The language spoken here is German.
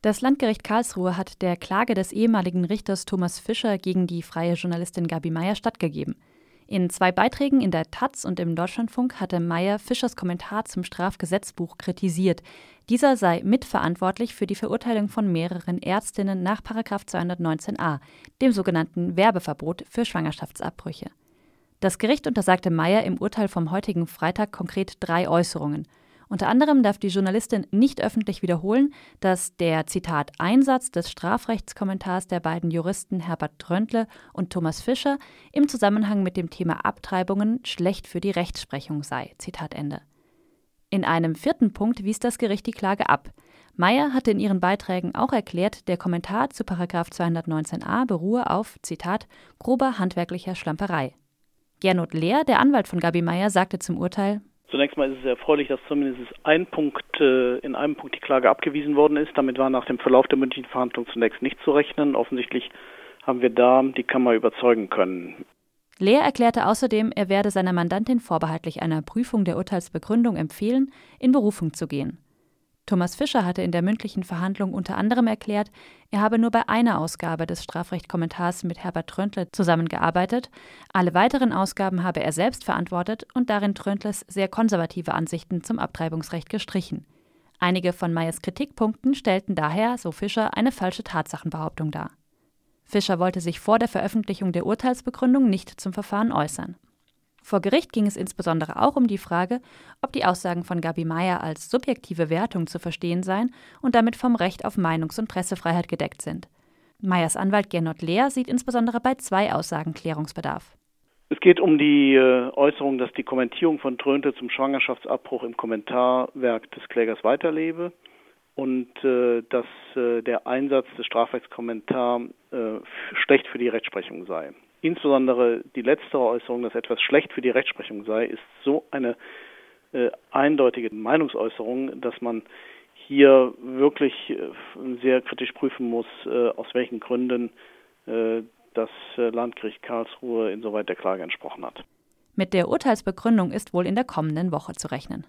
Das Landgericht Karlsruhe hat der Klage des ehemaligen Richters Thomas Fischer gegen die freie Journalistin Gabi Meyer stattgegeben. In zwei Beiträgen in der Taz und im Deutschlandfunk hatte Meyer Fischers Kommentar zum Strafgesetzbuch kritisiert. Dieser sei mitverantwortlich für die Verurteilung von mehreren Ärztinnen nach 219a, dem sogenannten Werbeverbot für Schwangerschaftsabbrüche. Das Gericht untersagte Meyer im Urteil vom heutigen Freitag konkret drei Äußerungen. Unter anderem darf die Journalistin nicht öffentlich wiederholen, dass der Zitat Einsatz des Strafrechtskommentars der beiden Juristen Herbert Tröntle und Thomas Fischer im Zusammenhang mit dem Thema Abtreibungen schlecht für die Rechtsprechung sei. Zitat Ende. In einem vierten Punkt wies das Gericht die Klage ab. Meyer hatte in ihren Beiträgen auch erklärt, der Kommentar zu 219a beruhe auf, Zitat, grober handwerklicher Schlamperei. Gernot Lehr, der Anwalt von Gabi Meyer, sagte zum Urteil, Zunächst mal ist es erfreulich, dass zumindest ein Punkt, äh, in einem Punkt die Klage abgewiesen worden ist. Damit war nach dem Verlauf der mündlichen Verhandlung zunächst nicht zu rechnen. Offensichtlich haben wir da die Kammer überzeugen können. Lehr erklärte außerdem, er werde seiner Mandantin vorbehaltlich einer Prüfung der Urteilsbegründung empfehlen, in Berufung zu gehen. Thomas Fischer hatte in der mündlichen Verhandlung unter anderem erklärt, er habe nur bei einer Ausgabe des Strafrechtkommentars mit Herbert Tröntle zusammengearbeitet, alle weiteren Ausgaben habe er selbst verantwortet und darin Tröntles sehr konservative Ansichten zum Abtreibungsrecht gestrichen. Einige von Meyers Kritikpunkten stellten daher, so Fischer, eine falsche Tatsachenbehauptung dar. Fischer wollte sich vor der Veröffentlichung der Urteilsbegründung nicht zum Verfahren äußern. Vor Gericht ging es insbesondere auch um die Frage, ob die Aussagen von Gabi Meyer als subjektive Wertung zu verstehen seien und damit vom Recht auf Meinungs- und Pressefreiheit gedeckt sind. Meyers Anwalt Gernot Lehr sieht insbesondere bei zwei Aussagen Klärungsbedarf. Es geht um die äh, Äußerung, dass die Kommentierung von Trönte zum Schwangerschaftsabbruch im Kommentarwerk des Klägers weiterlebe und äh, dass äh, der Einsatz des Strafrechtskommentars äh, schlecht für die Rechtsprechung sei. Insbesondere die letztere Äußerung, dass etwas schlecht für die Rechtsprechung sei, ist so eine äh, eindeutige Meinungsäußerung, dass man hier wirklich äh, sehr kritisch prüfen muss, aus welchen Gründen das Landgericht Karlsruhe insoweit der Klage entsprochen hat. Mit der Urteilsbegründung ist wohl in der kommenden Woche zu rechnen.